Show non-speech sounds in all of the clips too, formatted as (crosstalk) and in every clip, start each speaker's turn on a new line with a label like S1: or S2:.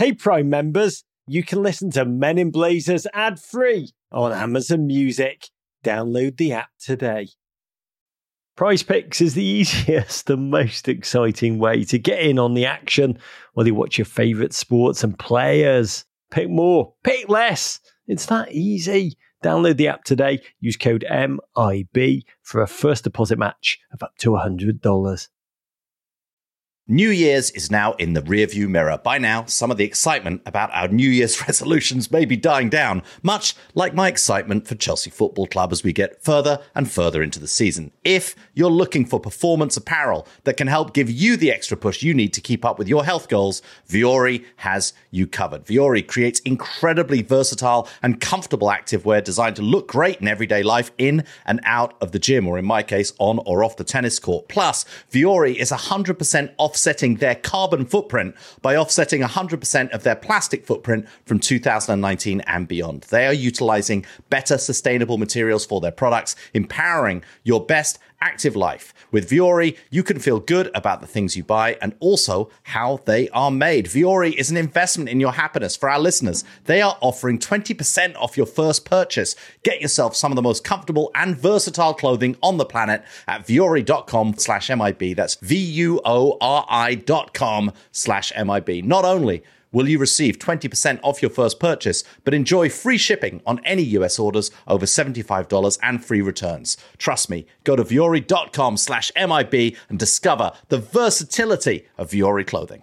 S1: Hey, Prime members, you can listen to Men in Blazers ad free on Amazon Music. Download the app today. Prize Picks is the (laughs) easiest and most exciting way to get in on the action, whether you watch your favourite sports and players. Pick more, pick less. It's that easy. Download the app today. Use code MIB for a first deposit match of up to $100.
S2: New Year's is now in the rearview mirror. By now, some of the excitement about our New Year's (laughs) resolutions may be dying down, much like my excitement for Chelsea Football Club as we get further and further into the season. If you're looking for performance apparel that can help give you the extra push you need to keep up with your health goals, Vuori has you covered. Vuori creates incredibly versatile and comfortable activewear designed to look great in everyday life in and out of the gym, or in my case, on or off the tennis court. Plus, Vuori is 100% off offsetting their carbon footprint by offsetting 100% of their plastic footprint from 2019 and beyond. They are utilizing better sustainable materials for their products, empowering your best active life. With Vuori, you can feel good about the things you buy and also how they are made. Vuori is an investment in your happiness. For our listeners, they are offering 20% off your first purchase. Get yourself some of the most comfortable and versatile clothing on the planet at vuori.com slash MIB. That's V-U-O-R-I dot com slash MIB. Not only will you receive 20% off your first purchase, but enjoy free shipping on any US orders over $75 and free returns. Trust me, go to vuori.com slash MIB and discover the versatility of Vuori clothing.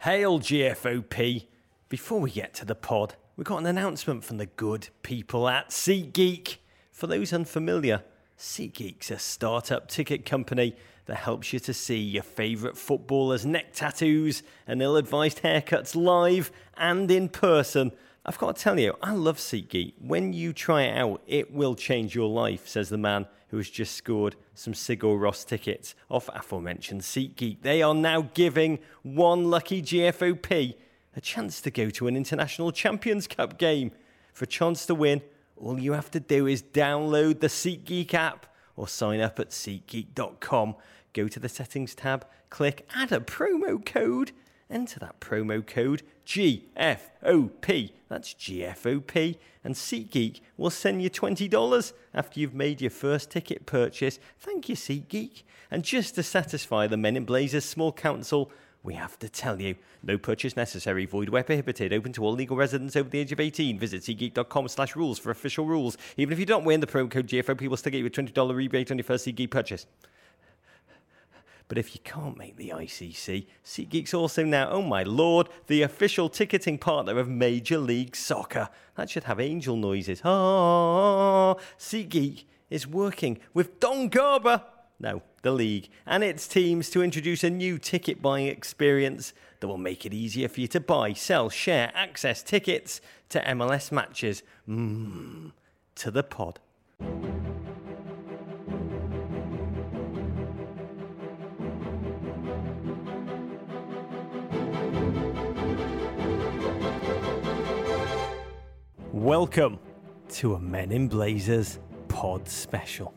S1: Hail GFOP. Before we get to the pod, we've got an announcement from the good people at SeatGeek. For those unfamiliar, SeatGeek's a startup ticket company that helps you to see your favourite footballers' neck tattoos and ill advised haircuts live and in person. I've got to tell you, I love SeatGeek. When you try it out, it will change your life, says the man who has just scored some Sigur Rós tickets off aforementioned SeatGeek. They are now giving one lucky GFOP a chance to go to an International Champions Cup game. For a chance to win, all you have to do is download the SeatGeek app or sign up at SeatGeek.com go to the settings tab, click add a promo code, enter that promo code GFOP. That's GFOP. And SeatGeek will send you $20 after you've made your first ticket purchase. Thank you, SeatGeek. And just to satisfy the Men in Blazers small council, we have to tell you. No purchase necessary. Void where prohibited. Open to all legal residents over the age of 18. Visit SeatGeek.com slash rules for official rules. Even if you don't win, the promo code GFOP will still get you a $20 rebate on your first SeatGeek purchase. But if you can't make the ICC, SeatGeek's also now, oh my lord, the official ticketing partner of Major League Soccer. That should have angel noises. Ah, SeatGeek is working with Don Garber, no, the league, and its teams to introduce a new ticket buying experience that will make it easier for you to buy, sell, share, access tickets to MLS matches. Mmm, to the pod. Welcome to a Men in Blazers pod special.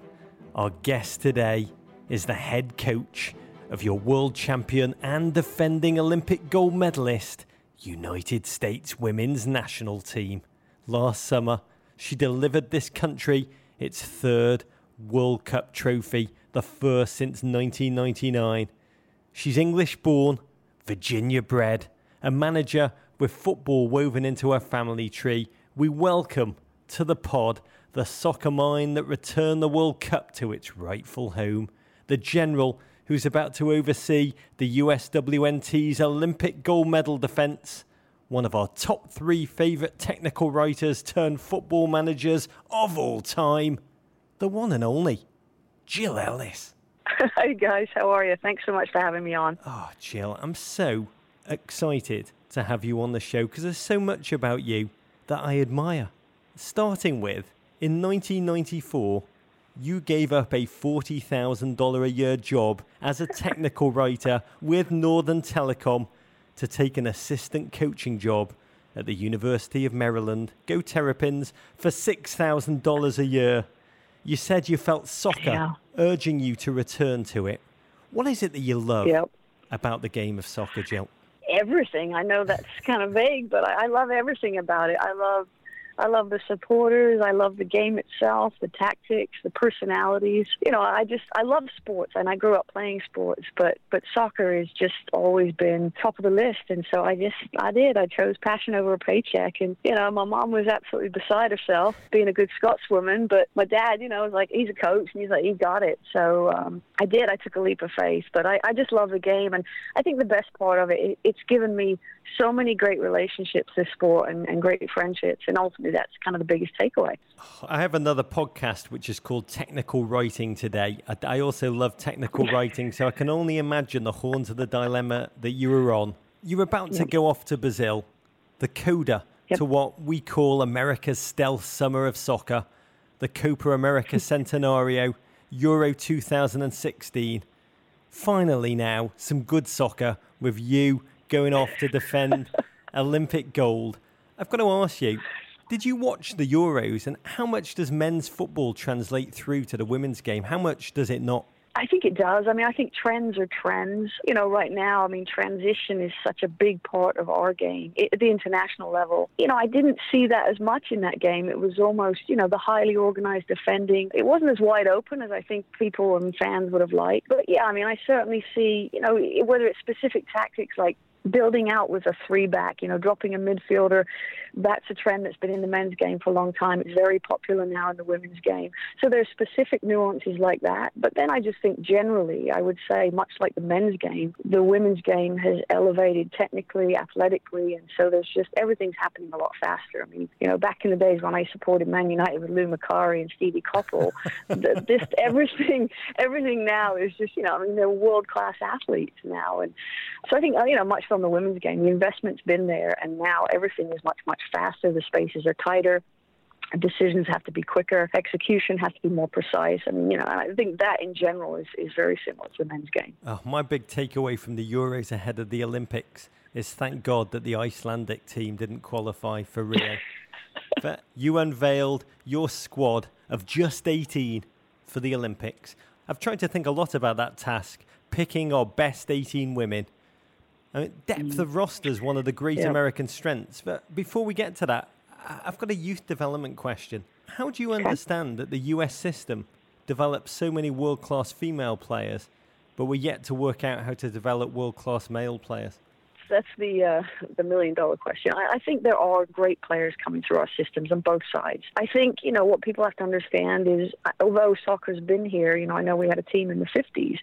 S1: Our guest today is the head coach of your world champion and defending Olympic gold medalist, United States women's national team. Last summer, she delivered this country its third World Cup trophy, the first since 1999. She's English born, Virginia bred, a manager with football woven into her family tree we welcome to the pod the soccer mind that returned the World Cup to its rightful home, the general who's about to oversee the USWNT's Olympic gold medal defence, one of our top three favourite technical writers turned football managers of all time, the one and only Jill Ellis. (laughs)
S3: Hey guys, how are you? Thanks so much for having me on.
S1: Oh, Jill, I'm so excited to have you on the show because there's so much about you that I admire. Starting with, in 1994, you gave up a $40,000 a year job as a technical writer with Northern Telecom to take an assistant coaching job at the University of Maryland, Go Terrapins, for $6,000 a year. You said you felt soccer yeah. urging you to return to it. What is it that you love
S3: yep.
S1: about the game of soccer, Jill?
S3: everything. I know that's kind of vague, but I, I love everything about it. I love I love the supporters. I love the game itself, the tactics, the personalities. You know, I just I love sports, and I grew up playing sports. But but soccer has just always been top of the list, and so I just I did. I chose passion over a paycheck, and you know, my mom was absolutely beside herself, being a good Scotswoman. But my dad, you know, was like he's a coach, and he's like he got it. So um, I did. I took a leap of faith, but I, I just love the game, and I think the best part of it, it it's given me so many great relationships this sport and, and great friendships, and ultimately that's kind of the biggest takeaway.
S1: I have another podcast which is called Technical Writing today. I also love technical (laughs) writing, so I can only imagine the horns of the dilemma that you were on. You're about to go off to Brazil, the coda yep. to what we call America's stealth summer of soccer, the Copa America (laughs) Centenario, Euro 2016. Finally, now, some good soccer with you going off to defend (laughs) Olympic gold. I've got to ask you, did you watch the Euros and how much does men's football translate through to the women's game? How much does it not?
S3: I think it does. I mean, I think trends are trends. You know, right now, I mean, transition is such a big part of our game at the international level. You know, I didn't see that as much in that game. It was almost, you know, the highly organized defending. It wasn't as wide open as I think people and fans would have liked. But yeah, I mean, I certainly see, you know, whether it's specific tactics like building out with a three back, you know, dropping a midfielder. That's a trend that's been in the men's game for a long time. It's very popular now in the women's game. So there's specific nuances like that. But then I just think generally, I would say, much like the men's game, the women's game has elevated technically, athletically, and so there's just everything's happening a lot faster. I mean, you know, back in the days when I supported Man United with Lou Macari and Stevie Coppell, (laughs) this everything, everything now is just, you know, I mean, they're world class athletes now, and so I think, you know, much from the women's game. The investment's been there, and now everything is much, much faster. The spaces are tighter. Decisions have to be quicker. Execution has to be more precise. I mean, you know, I think that in general is, is very similar to the men's game.
S1: Oh, my big takeaway from the Euros ahead of the Olympics is thank God that the Icelandic team didn't qualify for Rio. (laughs) but you unveiled your squad of just 18 for the Olympics. I've tried to think a lot about that task, picking our best 18 women I mean, depth mm. of roster is one of the great yeah. American strengths. But before we get to that, I've got a youth development question. How do you understand that the US system develops so many world class female players, but we're yet to work out how to develop world class male players?
S3: That's the uh, the million dollar question. I, I think there are great players coming through our systems on both sides. I think you know what people have to understand is although soccer's been here, you know, I know we had a team in the '50s.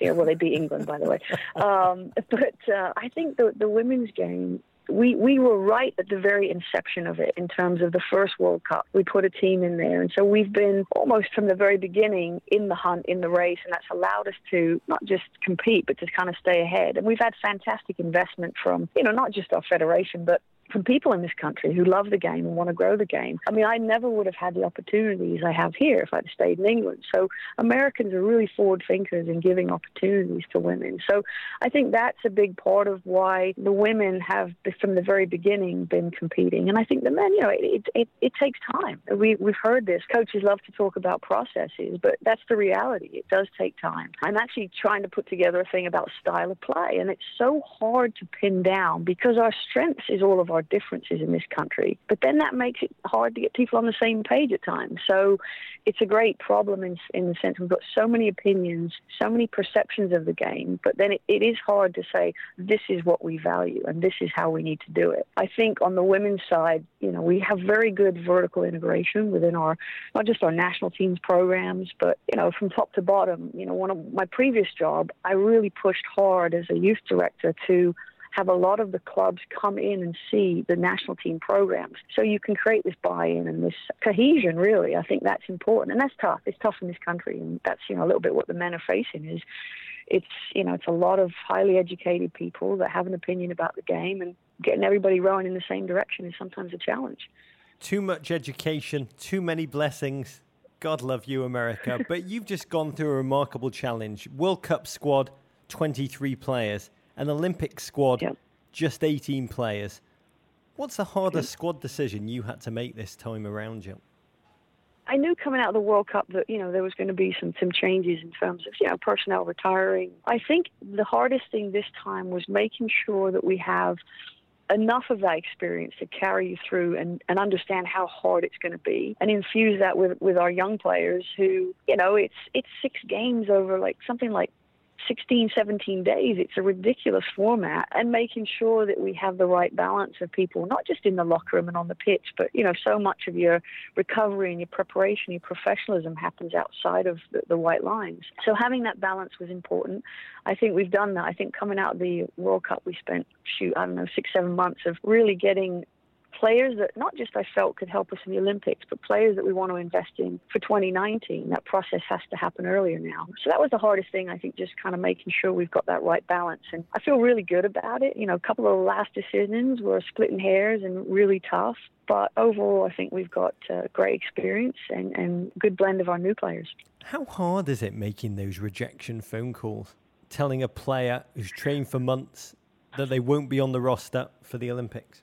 S3: You know, well, they beat England, by the way. (laughs) Um, but uh, I think the the women's game we, we were right at the very inception of it in terms of the first World Cup. We put a team in there. And so we've been almost from the very beginning in the hunt, in the race, and that's allowed us to not just compete, but to kind of stay ahead. And we've had fantastic investment from, you know, not just our federation, but from people in this country who love the game and want to grow the game. I mean, I never would have had the opportunities I have here if I'd stayed in England. So Americans are really forward thinkers in giving opportunities to women. So I think that's a big part of why the women have, from the very beginning, been competing. And I think the men, you know, it, it, it, takes time. We, we've heard this. Coaches love to talk about processes, but that's the reality. It does take time. I'm actually trying to put together a thing about style of play, and it's so hard to pin down because our strengths is all of our differences in this country. But then that makes it hard to get people on the same page at times. So it's a great problem in, in the sense we've got so many opinions, so many perceptions of the game, but then it, it is hard to say this is what we value and this is how we need to do it. I think on the women's side, you know, we have very good vertical integration within our, not just our national teams programs, but, you know, from top to bottom. You know, one of my previous job, I really pushed hard as a youth director to have a lot of the clubs come in and see the national team programs. So you can create this buy-in and this cohesion, really. I think that's important. And that's tough. It's tough in this country. And that's, you know, a little bit what the men are facing is it's, you know, it's a lot of highly educated people that have an opinion about the game and getting everybody rowing in the same direction is sometimes a challenge.
S1: Too much education, too many blessings. God love you, America. (laughs) but you've just gone through a remarkable challenge. World Cup squad, 23 players an Olympic squad, yep. just 18 players. What's the hardest yep. Mm. squad decision you had to make this time around, Jill?
S3: I knew coming out of the World Cup that you know there was going to be some some changes in terms of you know personnel retiring. I think the hardest thing this time was making sure that we have enough of that experience to carry you through and, and understand how hard it's going to be and infuse that with, with our young players who, you know, it's it's six games over like something like 16, 17 days. It's a ridiculous format, and making sure that we have the right balance of people, not just in the locker room and on the pitch, but you know, so much of your recovery and your preparation, your professionalism happens outside of the, the white lines. So having that balance was important. I think we've done that. I think coming out of the World Cup, we spent shoot, I don't know, six, seven months of really getting players that not just I felt could help us in the Olympics, but players that we want to invest in for 2019. That process has to happen earlier now. So that was the hardest thing, I think, just kind of making sure we've got that right balance. And I feel really good about it. You know, a couple of last decisions were splitting hairs and really tough. But overall, I think we've got uh, great experience and, and good blend of our new players.
S1: How hard is it making those rejection phone calls? Telling a player who's trained for months that they won't be on the roster for the Olympics?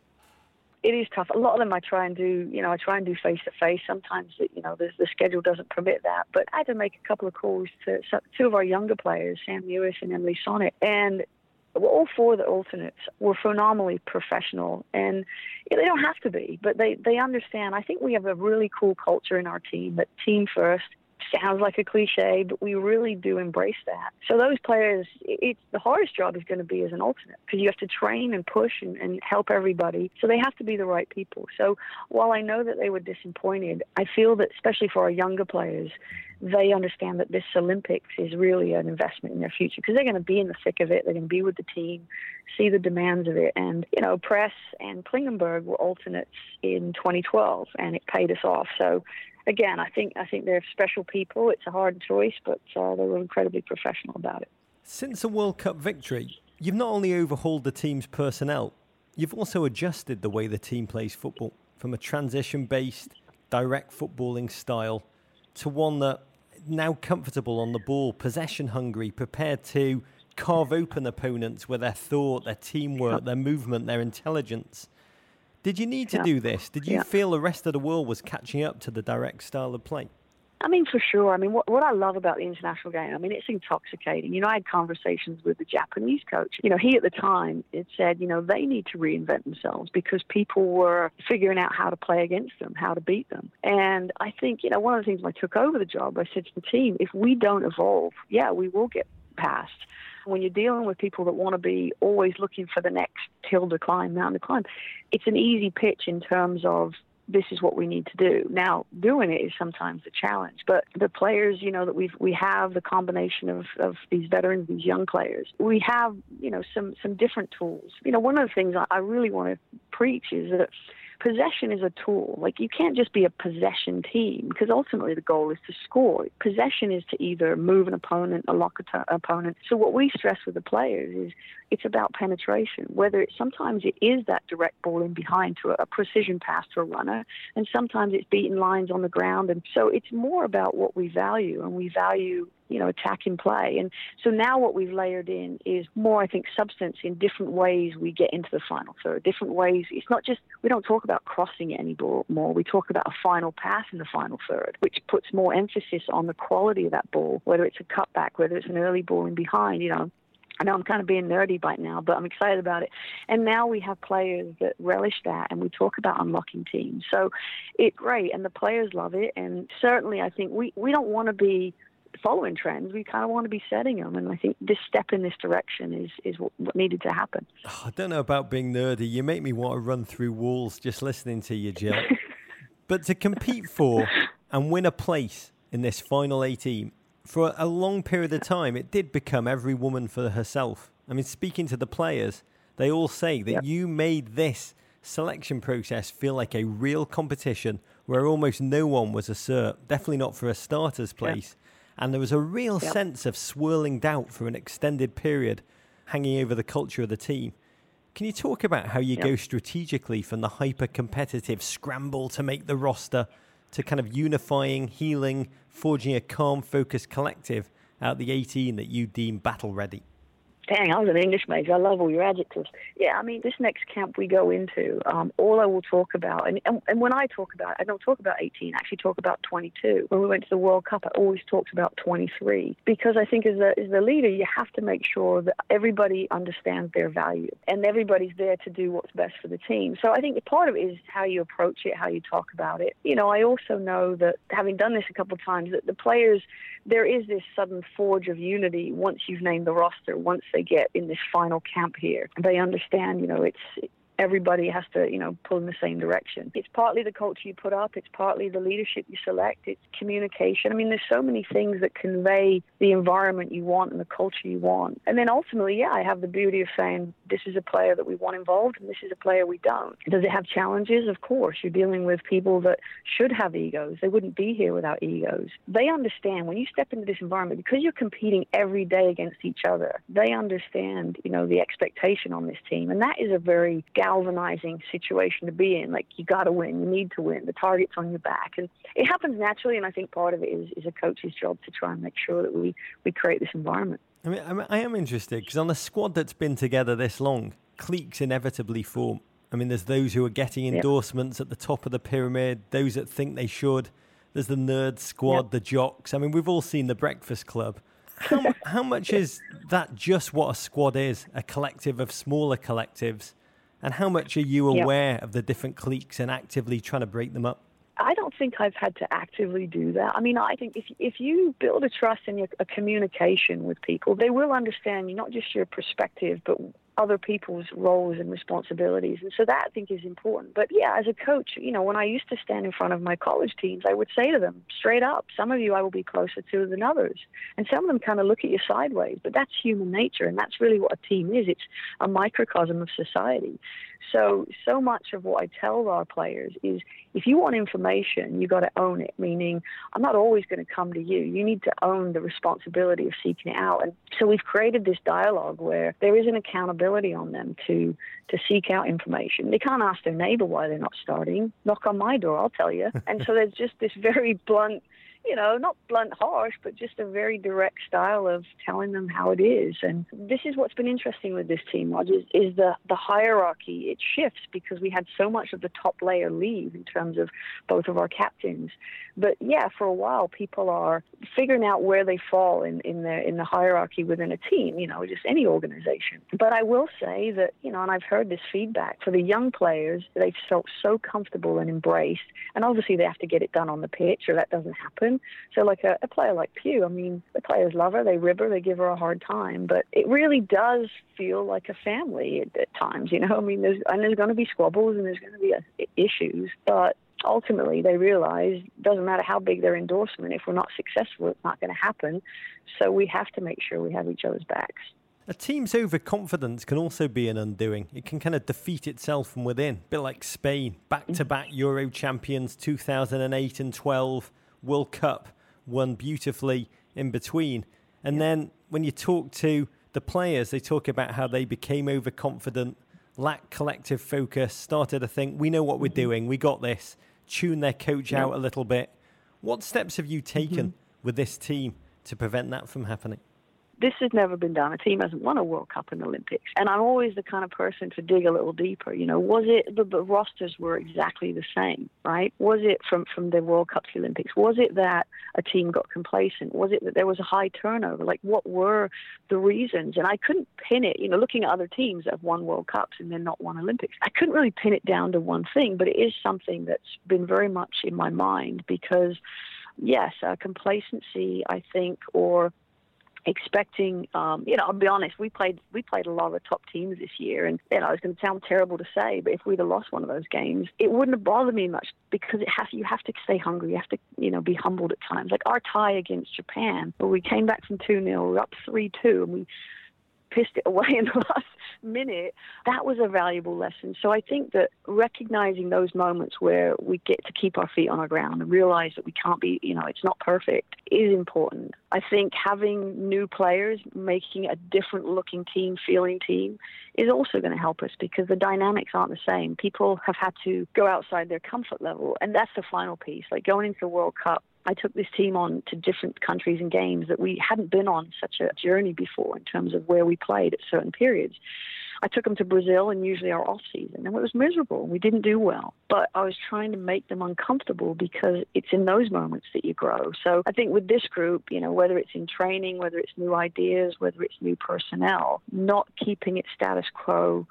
S3: It is tough. A lot of them I try and do, you know, I try and do face to face. Sometimes, you know, the, the schedule doesn't permit that. But I had to make a couple of calls to two of our younger players, Sam Mewis and Emily Sonnett, and all four of the alternates were phenomenally professional, and they don't have to be, but they they understand. I think we have a really cool culture in our team that team first sounds like a cliche, but we really do embrace that. So those players, it's the hardest job is going to be as an alternate because you have to train and push and, and help everybody. So they have to be the right people. So while I know that they were disappointed, I feel that especially for our younger players, they understand that this Olympics is really an investment in their future because they're going to be in the thick of it. They're going to be with the team, see the demands of it. And, you know, Press and Klingenberg were alternates in 2012 and it paid us off. So again, I think I think they're special people. It's a hard choice, but uh, they were incredibly professional about it.
S1: Since the World Cup victory, you've not only overhauled the team's personnel, you've also adjusted the way the team plays football from a transition-based, direct footballing style to one that now comfortable on the ball, possession hungry, prepared to carve open opponents with their thought, their teamwork, their movement, their intelligence. Did you need to yeah. do this? Did you yeah. feel the rest of the world was catching up to the direct style of play?
S3: I mean, for sure. I mean, what, what I love about the international game, I mean, it's intoxicating. You know, I had conversations with the Japanese coach. You know, he at the time it said, you know, they need to reinvent themselves because people were figuring out how to play against them, how to beat them. And I think, you know, one of the things when I took over the job, I said to the team, if we don't evolve, yeah, we will get past when you're dealing with people that want to be always looking for the next hill to climb, mountain to climb, it's an easy pitch in terms of this is what we need to do. Now, doing it is sometimes a challenge, but the players, you know, that we we have the combination of, of these veterans, these young players, we have, you know, some some different tools. You know, one of the things I really want to preach is that possession is a tool. Like you can't just be a possession team because ultimately the goal is to score. Possession is to either move an opponent, or lock an opponent. So what we stress with the players is it's about penetration. Whether it sometimes it is that direct ball in behind to a, a precision pass to a runner, and sometimes it's beating lines on the ground. And so it's more about what we value, and we value you know, attack in play. And so now what we've layered in is more, I think, substance in different ways we get into the final third, different ways. It's not just, we don't talk about crossing it anymore. We talk about a final pass in the final third, which puts more emphasis on the quality of that ball, whether it's a cutback, whether it's an early ball in behind, you know. I know I'm kind of being nerdy right now, but I'm excited about it. And now we have players that relish that, and we talk about unlocking teams. So it's great, and the players love it. And certainly, I think we, we don't want to be following trends. We kind of want to be setting them, and I think this step in this direction is is what, needed to happen.
S1: Oh, I don't know about being nerdy. You make me want to run through walls just listening to you, Jill. (laughs) but to compete for and win a place in this final 18 for a long period of time, it did become every woman for herself. I mean, speaking to the players, they all say that yep. you made this selection process feel like a real competition where almost no one was a cert, definitely not for a starter's place. And there was a real yep. sense of swirling doubt for an extended period hanging over the culture of the team. Can you talk about how you yep. go strategically from the hyper competitive scramble to make the roster to kind of unifying, healing, forging a calm, focused collective out the 18 that you deem battle ready?
S3: Dang, I was an English major. I love all your adjectives. Yeah, I mean, this next camp we go into, um, all I will talk about, and, and, and when I talk about, I don't talk about 18. I actually talk about 22. When we went to the World Cup, I always talked about 23 because I think as a as the leader, you have to make sure that everybody understands their value and everybody's there to do what's best for the team. So I think part of it is how you approach it, how you talk about it. You know, I also know that having done this a couple of times, that the players there is this sudden forge of unity once you've named the roster, once they get in this final camp here. They understand, you know, it's everybody has to, you know, pull in the same direction. It's partly the culture you put up, it's partly the leadership you select, it's communication. I mean, there's so many things that convey the environment you want and the culture you want. And then ultimately, yeah, I have the beauty of saying this is a player that we want involved and this is a player we don't. Does it have challenges? Of course. You're dealing with people that should have egos. They wouldn't be here without egos. They understand when you step into this environment because you're competing every day against each other. They understand, you know, the expectation on this team and that is a very galvanizing situation to be in. Like, you got to win. You need to win. The target's on your back. And it happens naturally, and I think part of it is, is a coach's job to try and make sure that we, we create this environment.
S1: I mean, I am interested because on a squad that's been together this long, cliques inevitably form. I mean, there's those who are getting endorsements yep. at the top of the pyramid, those that think they should. There's the nerd squad, yep. the jocks. I mean, we've all seen the Breakfast Club. How, (laughs) how much is that just what a squad is? A collective of smaller collectives and how much are you aware yep. of the different cliques and actively trying to break them up?
S3: I don't think I've had to actively do that. I mean, I think if if you build a trust and a communication with people, they will understand you not just your perspective, but other people's roles and responsibilities. And so that I think is important. But yeah, as a coach, you know, when I used to stand in front of my college teams, I would say to them straight up, some of you I will be closer to than others. And some of them kind of look at you sideways, but that's human nature. And that's really what a team is. It's a microcosm of society. So, so much of what I tell our players is if you want information, you got to own it, meaning I'm not always going to come to you. You need to own the responsibility of seeking it out. And so we've created this dialogue where there is an accountability on them to, to seek out information. They can't ask their neighbor why they're not starting. Knock on my door, I'll tell you. and so there's just this very blunt you know, not blunt, harsh, but just a very direct style of telling them how it is. And this is what's been interesting with this team, Rogers, is the, the hierarchy. It shifts because we had so much of the top layer leave in terms of both of our captains. But yeah, for a while, people are figuring out where they fall in, in the in the hierarchy within a team, you know, just any organization. But I will say that, you know, and I've heard this feedback for the young players, they felt so comfortable and embraced. And obviously, they have to get it done on the pitch, or that doesn't happen. So, like a, a player like Pugh, I mean, the players love her, they rib her, they give her a hard time, but it really does feel like a family at, at times. You know, I mean, there's and there's going to be squabbles and there's going to be uh, issues, but ultimately they realize it doesn't matter how big their endorsement if we're not successful it's not going to happen so we have to make sure we have each other's backs
S1: a team's overconfidence can also be an undoing. It can kind of defeat itself from within. A bit like Spain, back to back Euro champions 2008 and 12. World Cup won beautifully in between. And then when you talk to the players, they talk about how they became overconfident, lacked collective focus, started to think, we know what we're mm-hmm. doing, we got this, tune their coach out a little bit. What steps have you taken mm-hmm. with this team to prevent that from happening?
S3: This has never been done. A team hasn't won a World Cup in the Olympics. And I'm always the kind of person to dig a little deeper. You know, was it the, the rosters were exactly the same, right? Was it from, from the World Cup to the Olympics? Was it that a team got complacent? Was it that there was a high turnover? Like, what were the reasons? And I couldn't pin it, you know, looking at other teams that have won World Cups and then not won Olympics. I couldn't really pin it down to one thing, but it is something that's been very much in my mind because yes, uh, complacency, I think, or expecting, um, you know, I'll be honest, we played we played a lot of the top teams this year, and you know, it's going to sound terrible to say, but if we'd have lost one of those games, it wouldn't have bothered me much because it has you have to stay hungry, you have to you know be humbled at times. Like our tie against Japan, where we came back from two 0 we we're up three two, and we pissed it away (laughs) in the last minute, that was a valuable lesson. So I think that recognizing those moments where we get to keep our feet on the ground and realize that we can't be, you know, it's not perfect is important. I think having new players, making a different looking team, feeling team is also going to help us because the dynamics aren't the same. People have had to go outside their comfort level. And that's the final piece. Like going into the World Cup, I took this team on to different countries and games that we hadn't been on such a journey before in terms of where we played at certain periods. I took them to Brazil and usually our off season, and it was miserable. We didn't do well, but I was trying to make them uncomfortable because it's in those moments that you grow. So I think with this group, you know, whether it's in training, whether it's new ideas, whether it's new personnel, not keeping it status quo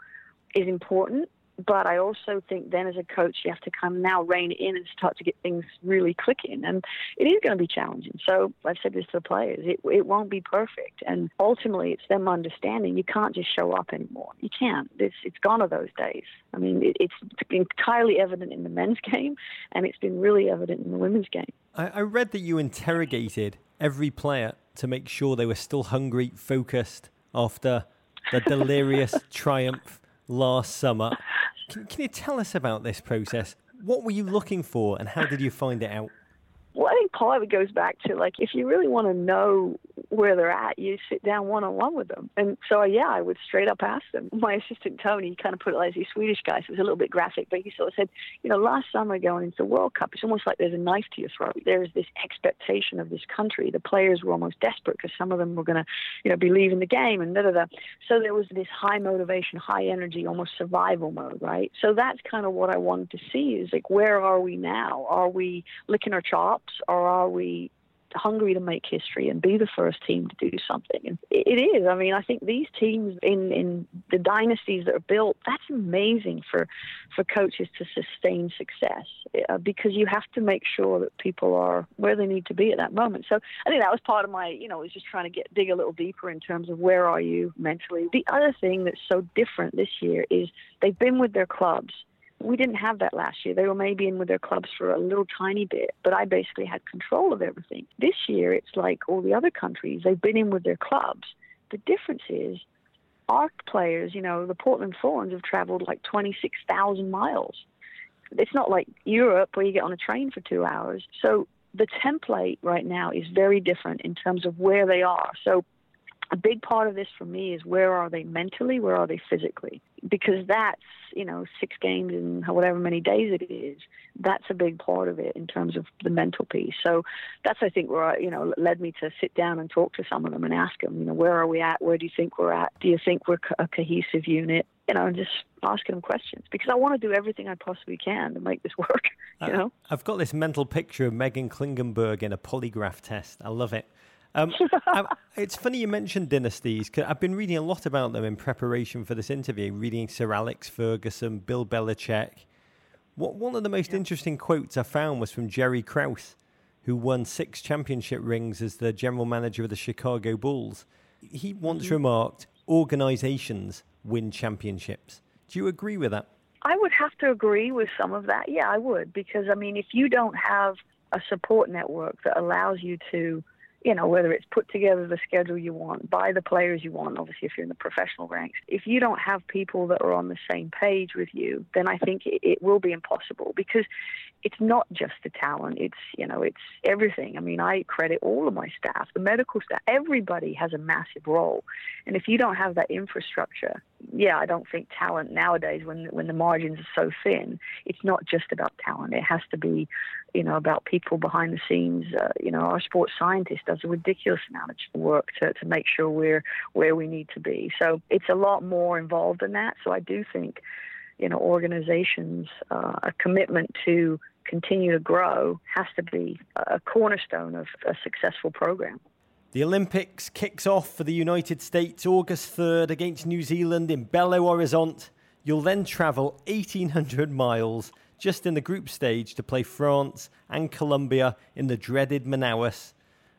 S3: is important but I also think then as a coach, you have to kind of now rein in and start to get things really clicking. And it is going to be challenging. So I've said this to the players it, it won't be perfect. And ultimately, it's them understanding you can't just show up anymore. You can't. It's, it's gone of those days. I mean, it, it's entirely evident in the men's game, and it's been really evident in the women's game.
S1: I, I read that you interrogated every player to make sure they were still hungry, focused after the delirious triumph last summer. Can, can you tell us about this process? What were you looking for and how did you find it out?
S3: Well, it goes back to like if you really want to know where they're at, you sit down one on one with them. And so, yeah, I would straight up ask them. My assistant Tony he kind of put it like he's Swedish guy, so it was a little bit graphic, but he sort of said, you know, last summer going into the World Cup, it's almost like there's a knife to your throat. There's this expectation of this country. The players were almost desperate because some of them were going to, you know, be leaving the game and da da da. So there was this high motivation, high energy, almost survival mode, right? So that's kind of what I wanted to see is like, where are we now? Are we licking our chops or are we hungry to make history and be the first team to do something. And it is. I mean, I think these teams in, in the dynasties that are built, that's amazing for, for coaches to sustain success uh, because you have to make sure that people are where they need to be at that moment. So I think that was part of my, you know, was just trying to get dig a little deeper in terms of where are you mentally. The other thing that's so different this year is they've been with their clubs we didn't have that last year. They were maybe in with their clubs for a little tiny bit, but I basically had control of everything. This year, it's like all the other countries, they've been in with their clubs. The difference is our players, you know, the Portland Thorns have traveled like 26,000 miles. It's not like Europe where you get on a train for two hours. So the template right now is very different in terms of where they are. So a big part of this for me is where are they mentally, where are they physically? Because that's, you know, six games in whatever many days it is, that's a big part of it in terms of the mental piece. So that's, I think, where, I, you know, led me to sit down and talk to some of them and ask them, you know, where are we at? Where do you think we're at? Do you think we're a cohesive unit? You know, and just asking them questions because I want to do everything I possibly can to make this (laughs) work, you uh, know?
S1: I've got this mental picture of Meghan Klingenberg in a polygraph test. I love it. Um, it's funny you mentioned dynasties because I've been reading a lot about them in preparation for this interview. Reading Sir Alex Ferguson, Bill Belichick. What one of the most yeah. interesting quotes I found was from Jerry Krause, who won six championship rings as the general manager of the Chicago Bulls. He once mm-hmm. remarked, "Organizations win championships." Do you agree with that?
S3: I would have to agree with some of that. Yeah, I would because I mean, if you don't have a support network that allows you to you know, whether it's put together the schedule you want, buy the players you want, obviously, if you're in the professional ranks. If you don't have people that are on the same page with you, then I think it, will be impossible because it's not just the talent, it's, you know, it's everything. I mean, I credit all of my staff, the medical staff, everybody has a massive role. And if you don't have that infrastructure, yeah, I don't think talent nowadays, when when the margins are so thin, it's not just about talent. It has to be, you know, about people behind the scenes. Uh, you know, our sports scientist does a ridiculous amount of work to to make sure we're where we need to be. So it's a lot more involved than that. So I do think, you know, organizations uh, a commitment to continue to grow has to be a cornerstone of a successful program.
S1: The Olympics kicks off for the United States August 3rd against New Zealand in Belo Horizonte. You'll then travel 1,800 miles just in the group stage to play France and Colombia in the dreaded Manaus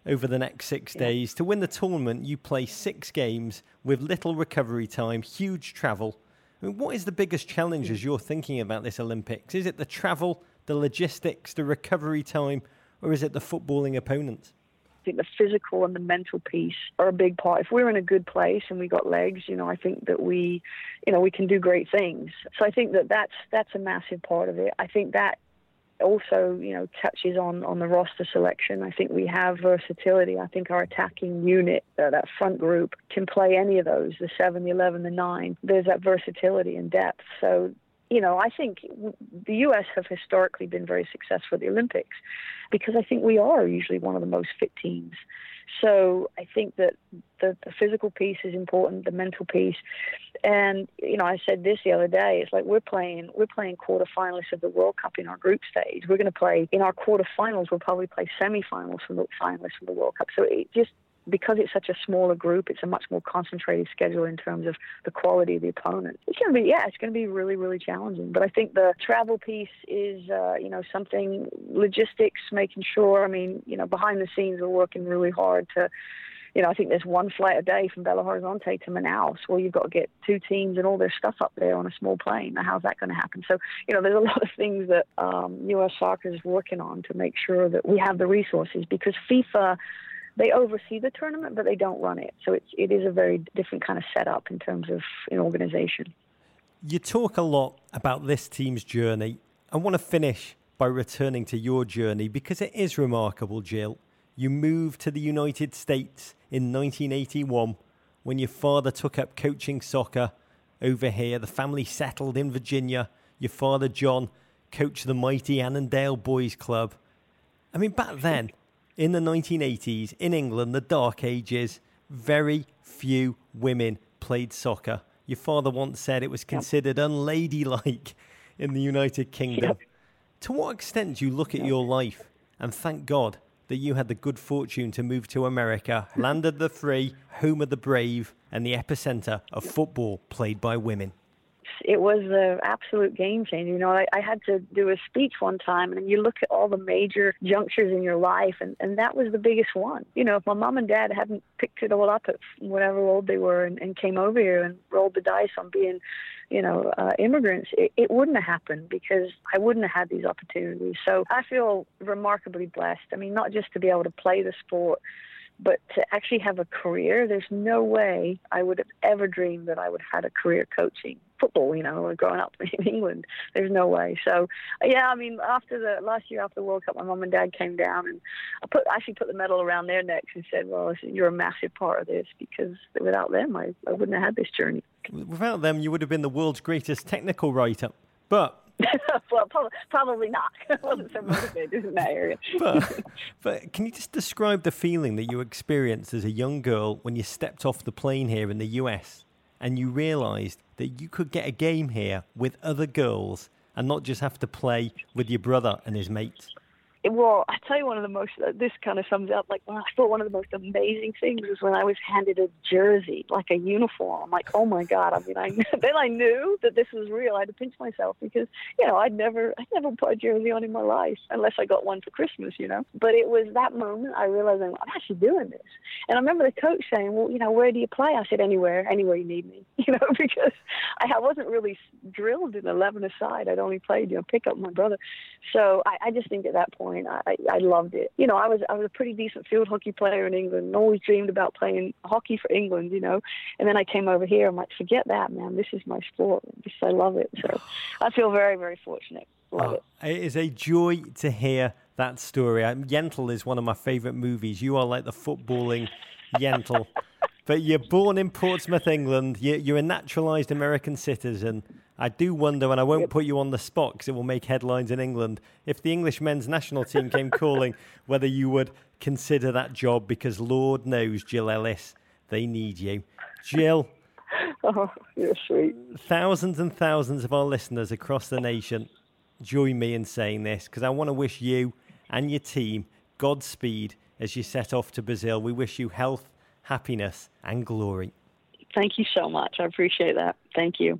S1: over the next six days. To win the tournament, you play six games with little recovery time, huge travel. I mean, what is the biggest challenge hmm. as you're thinking about this Olympics? Is it the travel, the logistics, the recovery time, or is it the footballing opponents?
S3: Think the physical and the mental piece are a big part. If we're in a good place and we got legs, you know, I think that we, you know, we can do great things. So I think that that's that's a massive part of it. I think that also, you know, touches on, on the roster selection. I think we have versatility. I think our attacking unit, uh, that front group, can play any of those the 7, the 11, the 9. There's that versatility and depth. So you know, I think the U.S. have historically been very successful at the Olympics because I think we are usually one of the most fit teams. So I think that the, the physical piece is important, the mental piece, and you know I said this the other day. It's like we're playing we're playing quarterfinalists of the World Cup in our group stage. We're going to play in our quarterfinals. We'll probably play semifinals from the finalists from the World Cup. So it just because it's such a smaller group, it's a much more concentrated schedule in terms of the quality of the opponent. It's going to be, yeah, it's going to be really, really challenging. But I think the travel piece is, uh, you know, something logistics, making sure. I mean, you know, behind the scenes, we're working really hard to. You know, I think there's one flight a day from Belo Horizonte to Manaus. Well, you've got to get two teams and all their stuff up there on a small plane. Now, how's that going to happen? So, you know, there's a (laughs) lot of things that um, U.S. soccer is working on to make sure that we have the resources because FIFA they oversee the tournament, but they don't run it. So it's it is a very different kind of setup in terms of an organization.
S1: You talk a lot about this team's journey. I want to finish by returning to your journey because it is remarkable, Jill. You moved to the United States in 1981 when your father took up coaching soccer over here. The family settled in Virginia. Your father, John, coached the mighty Annandale Boys Club. I mean, back then, in the 1980s in England, the Dark Ages, very few women played soccer. Your father once said it was considered unladylike in the United Kingdom. To what extent do you look at your life and thank God that you had the good fortune to move to America, land of the free, home of the brave, and the epicenter of football played by women?
S3: It was an absolute game changer. You know, I, I had to do a speech one time, and you look at all the major junctures in your life, and, and that was the biggest one. You know, if my mom and dad hadn't picked it all up at whatever old they were and, and came over here and rolled the dice on being, you know, uh, immigrants, it, it wouldn't have happened because I wouldn't have had these opportunities. So I feel remarkably blessed. I mean, not just to be able to play the sport but to actually have a career, there's no way I would have ever dreamed that I would have had a career coaching football, you know, (laughs) growing up (laughs) in England. There's no way. So, yeah, I mean, after the last year after the World Cup, my mum and dad came down and I put actually put the medal around their necks and said, "Well, you're a massive part of this because without them, I, I wouldn't have had this journey."
S1: Without them, you would have been the world's greatest technical writer. But (laughs)
S3: well, probably not. I wasn't so motivated in that area.
S1: but, but can you just describe the feeling that you experienced as a young girl when you stepped off the plane here in the US and you realised that you could get a game here with other girls and not just have to play with your brother and his mates?
S3: Well, I tell you, one of the most, uh, this kind of sums up, like, well, I thought one of the most amazing things was when I was handed a jersey, like a uniform. Like, oh my God. I mean, I, (laughs) then I knew that this was real. I had to pinch myself because, you know, I'd never, I'd never put a jersey on in my life unless I got one for Christmas, you know. But it was that moment I realized I'm, actually doing this. And I remember the coach saying, well, you know, where do you play? I said, anywhere, anywhere you need me, (laughs) you know, because I wasn't really drilled in 11 aside. I'd only played, you know, pick up my brother. So I, I just think at that point, point. I, I loved it. You know, I was I was a pretty decent field hockey player in England and always dreamed about playing hockey for England, you know. And then I came over here. I'm like, forget that, man. This is my sport. Just, I love it. So I feel very, very fortunate. Love oh, it.
S1: It is a joy to hear that story. Um, Yentl is one of my favourite movies. You are like the footballing Yentl. (laughs) but you're born in Portsmouth, England. You're a naturalised American citizen. I do wonder, and I won't put you on the spot because it will make headlines in England, if the English men's national team came (laughs) calling, whether you would consider that job because Lord knows, Jill Ellis, they need you. Jill. (laughs)
S3: Oh, you're sweet.
S1: Thousands and thousands of our listeners across the nation join me in saying this because I want to wish you and your team Godspeed as you set off to Brazil. We wish you health, happiness, and glory.
S3: Thank you so much. I appreciate that. Thank you.